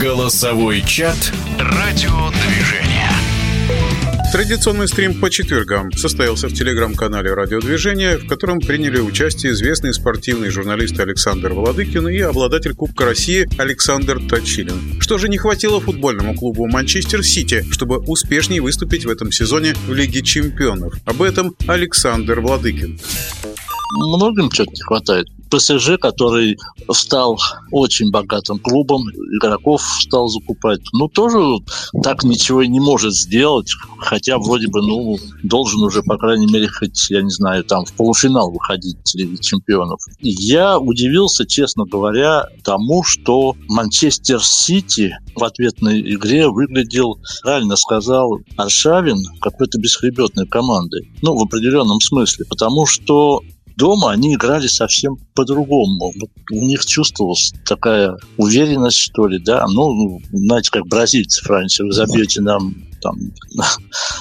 Голосовой чат «Радиодвижение». Традиционный стрим по четвергам состоялся в телеграм-канале «Радиодвижение», в котором приняли участие известный спортивный журналист Александр Володыкин и обладатель Кубка России Александр Точилин. Что же не хватило футбольному клубу «Манчестер Сити», чтобы успешнее выступить в этом сезоне в Лиге чемпионов? Об этом Александр Владыкин. Многим что-то не хватает. ПСЖ, который стал очень богатым клубом, игроков стал закупать, ну, тоже так ничего и не может сделать, хотя вроде бы, ну, должен уже, по крайней мере, хоть, я не знаю, там в полуфинал выходить Лиги чемпионов. я удивился, честно говоря, тому, что Манчестер Сити в ответной игре выглядел, правильно сказал Аршавин, какой-то бесхребетной командой. Ну, в определенном смысле, потому что дома они играли совсем по-другому. У них чувствовалась такая уверенность, что ли, да. Ну, знаете, как бразильцы раньше, вы забьете нам там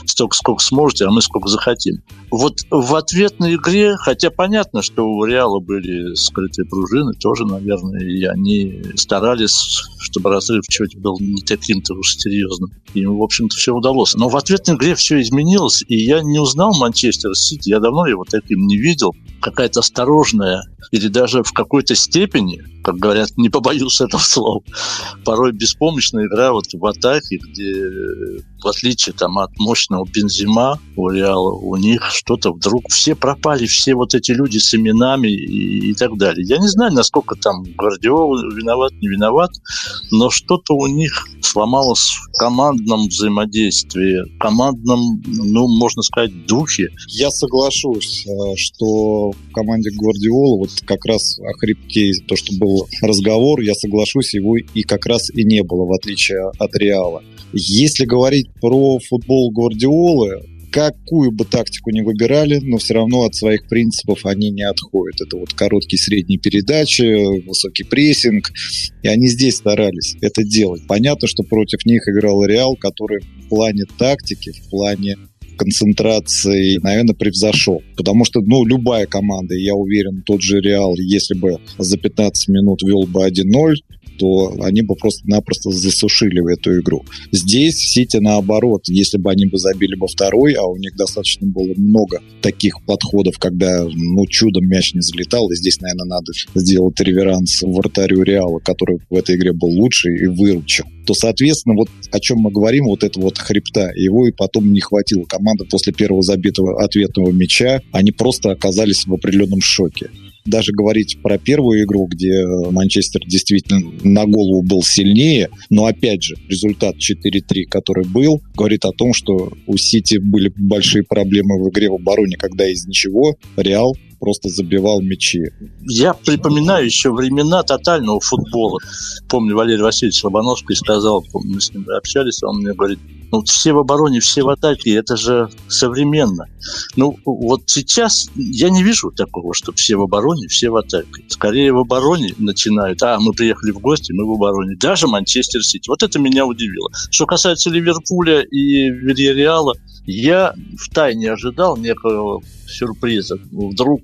столько, сколько сможете, а мы сколько захотим. Вот в ответной игре, хотя понятно, что у Реала были скрытые пружины, тоже, наверное, и они старались, чтобы разрыв чуть был не таким-то уж серьезным. Им, в общем-то, все удалось. Но в ответной игре все изменилось, и я не узнал Манчестер Сити. Я давно его таким не видел. Какая-то осторожная или даже в какой-то степени, как говорят, не побоюсь этого слова, порой беспомощная игра вот в атаке, где в отличие там от мощного бензима у Реала, у них что-то вдруг все пропали, все вот эти люди с именами и, и так далее. Я не знаю, насколько там Гвардиол виноват, не виноват, но что-то у них сломалось в командном взаимодействии, командном, ну, можно сказать, духе. Я соглашусь, э, что в команде Гвардиола вот как раз о хребте, то, что был разговор, я соглашусь, его и как раз и не было, в отличие от Реала. Если говорить про футбол Гвардиолы, какую бы тактику ни выбирали, но все равно от своих принципов они не отходят. Это вот короткие средние передачи, высокий прессинг. И они здесь старались это делать. Понятно, что против них играл Реал, который в плане тактики, в плане концентрации, наверное, превзошел. Потому что, ну, любая команда, я уверен, тот же Реал, если бы за 15 минут вел бы 1-0, то они бы просто-напросто засушили в эту игру. Здесь Сити наоборот, если бы они бы забили бы второй, а у них достаточно было много таких подходов, когда ну чудом мяч не залетал, и здесь, наверное, надо сделать реверанс вратарю Реала, который в этой игре был лучший и выручил то, соответственно, вот о чем мы говорим, вот это вот хребта, его и потом не хватило. Команда после первого забитого ответного мяча, они просто оказались в определенном шоке даже говорить про первую игру, где Манчестер действительно на голову был сильнее, но опять же, результат 4-3, который был, говорит о том, что у Сити были большие проблемы в игре в обороне, когда из ничего Реал просто забивал мячи. Я припоминаю еще времена тотального футбола. Помню, Валерий Васильевич Лобановский сказал, мы с ним общались, он мне говорит, ну, все в обороне, все в атаке, это же современно. Ну, вот сейчас я не вижу такого, что все в обороне, все в атаке. Скорее в обороне начинают, а, мы приехали в гости, мы в обороне. Даже Манчестер Сити. Вот это меня удивило. Что касается Ливерпуля и Вильяреала, я в тайне ожидал некого сюрприза. Вдруг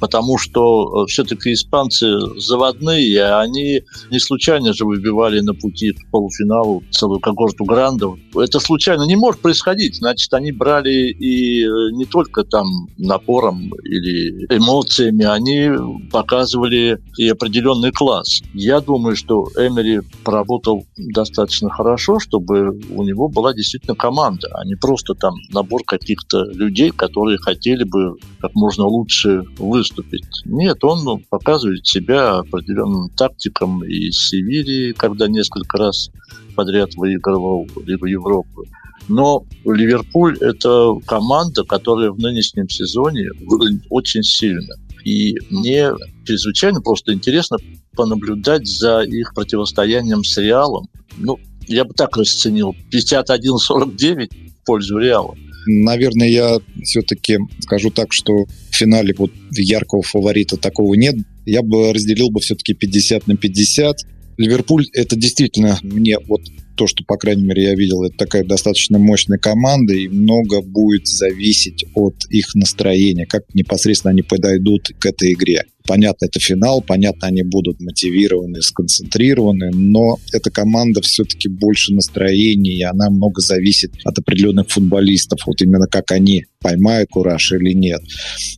потому что э, все-таки испанцы заводные, они не случайно же выбивали на пути к полуфиналу целую когорту грандов. Это случайно не может происходить. Значит, они брали и э, не только там напором или эмоциями, они показывали и определенный класс. Я думаю, что Эмери поработал достаточно хорошо, чтобы у него была действительно команда, а не просто там набор каких-то людей, которые хотели бы как можно лучше выступить выступить. Нет, он ну, показывает себя определенным тактикам и Севильи, когда несколько раз подряд выигрывал Лигу Европы. Но Ливерпуль – это команда, которая в нынешнем сезоне выглядит очень сильно. И мне чрезвычайно просто интересно понаблюдать за их противостоянием с Реалом. Ну, я бы так расценил. 51-49 в пользу Реала. Наверное, я все-таки скажу так, что в финале вот яркого фаворита такого нет. Я бы разделил бы все-таки 50 на 50. Ливерпуль — это действительно мне вот то, что, по крайней мере, я видел, это такая достаточно мощная команда, и много будет зависеть от их настроения, как непосредственно они подойдут к этой игре. Понятно, это финал, понятно, они будут мотивированы, сконцентрированы, но эта команда все-таки больше настроения, и она много зависит от определенных футболистов. Вот именно как они поймают кураж или нет.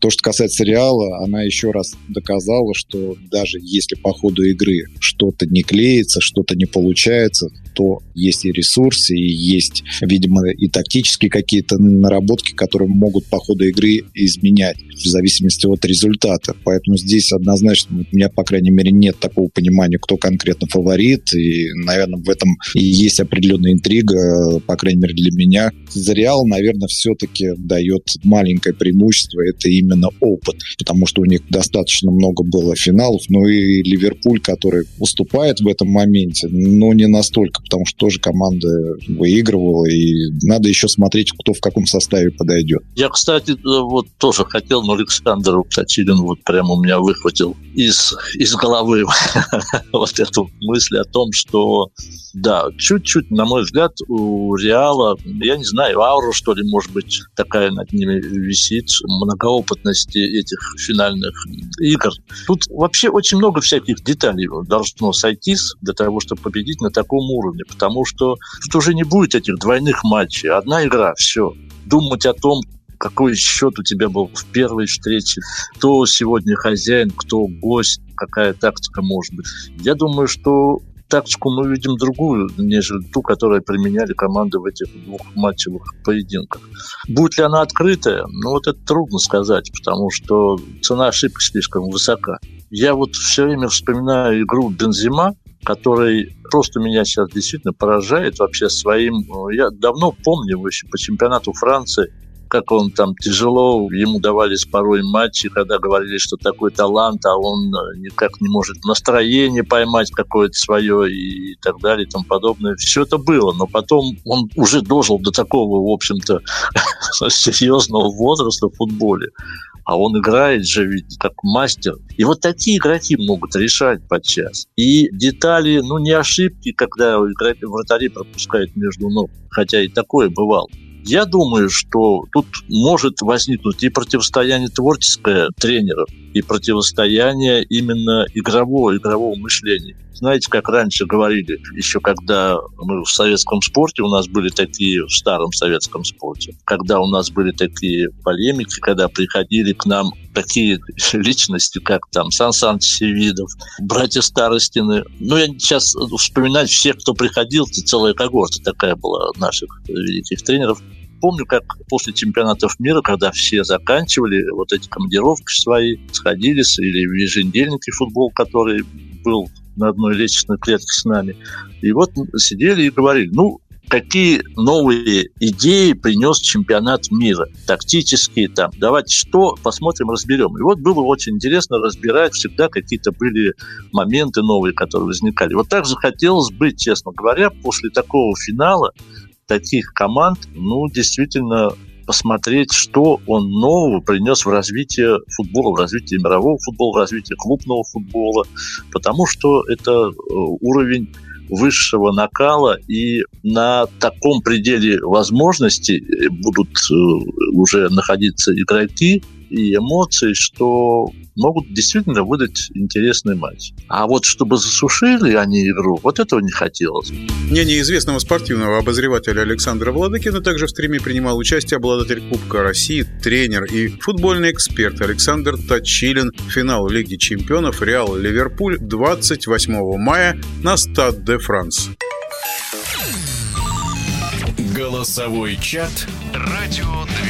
То, что касается Реала, она еще раз доказала, что даже если по ходу игры что-то не клеится, что-то не получается, то есть и ресурсы, и есть, видимо, и тактические какие-то наработки, которые могут по ходу игры изменять в зависимости от результата. Поэтому здесь однозначно у меня, по крайней мере, нет такого понимания, кто конкретно фаворит. И, наверное, в этом и есть определенная интрига, по крайней мере, для меня. За Реал, наверное, все-таки дает маленькое преимущество. Это именно опыт, потому что у них достаточно много было финалов. Ну и Ливерпуль, который уступает в этом моменте, но не настолько, потому что тоже команда выигрывала, и надо еще смотреть, кто в каком составе подойдет. Я, кстати, вот тоже хотел но Александр Катилин вот прямо у меня выхватил из, из головы вот эту мысль о том, что да, чуть-чуть, на мой взгляд, у Реала, я не знаю, аура, что ли, может быть, такая над ними висит, многоопытности этих финальных игр. Тут вообще очень много всяких деталей должно сойтись для того, чтобы победить на таком уровне, потому что тут уже не будет этих двойных матчей. Одна игра, все. Думать о том, какой счет у тебя был в первой встрече, кто сегодня хозяин, кто гость, какая тактика может быть. Я думаю, что тактику мы видим другую, нежели ту, которую применяли команды в этих двух матчевых поединках. Будет ли она открытая? Ну, вот это трудно сказать, потому что цена ошибки слишком высока. Я вот все время вспоминаю игру Бензима, который просто меня сейчас действительно поражает вообще своим... Я давно помню еще по чемпионату Франции как он там тяжело, ему давались порой матчи, когда говорили, что такой талант, а он э, никак не может настроение поймать какое-то свое и так далее и тому подобное. Все это было, но потом он уже дожил до такого, в общем-то, серьезного возраста в футболе. А он играет же ведь как мастер. И вот такие игроки могут решать подчас. И детали, ну, не ошибки, когда вратари пропускают между ног. Хотя и такое бывало. Я думаю, что тут может возникнуть и противостояние творческое тренеров, и противостояние именно игрового, игрового мышления. Знаете, как раньше говорили, еще когда мы в советском спорте, у нас были такие, в старом советском спорте, когда у нас были такие полемики, когда приходили к нам такие личности, как там Сан Саныч Севидов, братья Старостины. Ну, я сейчас вспоминать всех, кто приходил, целая когорта такая была наших великих тренеров помню, как после чемпионатов мира, когда все заканчивали вот эти командировки свои, сходились, или в еженедельнике футбол, который был на одной лестничной клетке с нами. И вот сидели и говорили, ну, какие новые идеи принес чемпионат мира, тактические там. Давайте что, посмотрим, разберем. И вот было очень интересно разбирать, всегда какие-то были моменты новые, которые возникали. Вот так же хотелось быть, честно говоря, после такого финала, таких команд, ну, действительно посмотреть, что он нового принес в развитие футбола, в развитие мирового футбола, в развитие клубного футбола, потому что это э, уровень высшего накала, и на таком пределе возможностей э, будут э, уже находиться игроки и эмоции, что могут действительно выдать интересный матч. А вот чтобы засушили они игру, вот этого не хотелось. Мнение известного спортивного обозревателя Александра Владыкина также в стриме принимал участие обладатель Кубка России, тренер и футбольный эксперт Александр Точилин. Финал Лиги чемпионов Реал Ливерпуль 28 мая на Стад де Франс. Голосовой чат «Радиодвижение».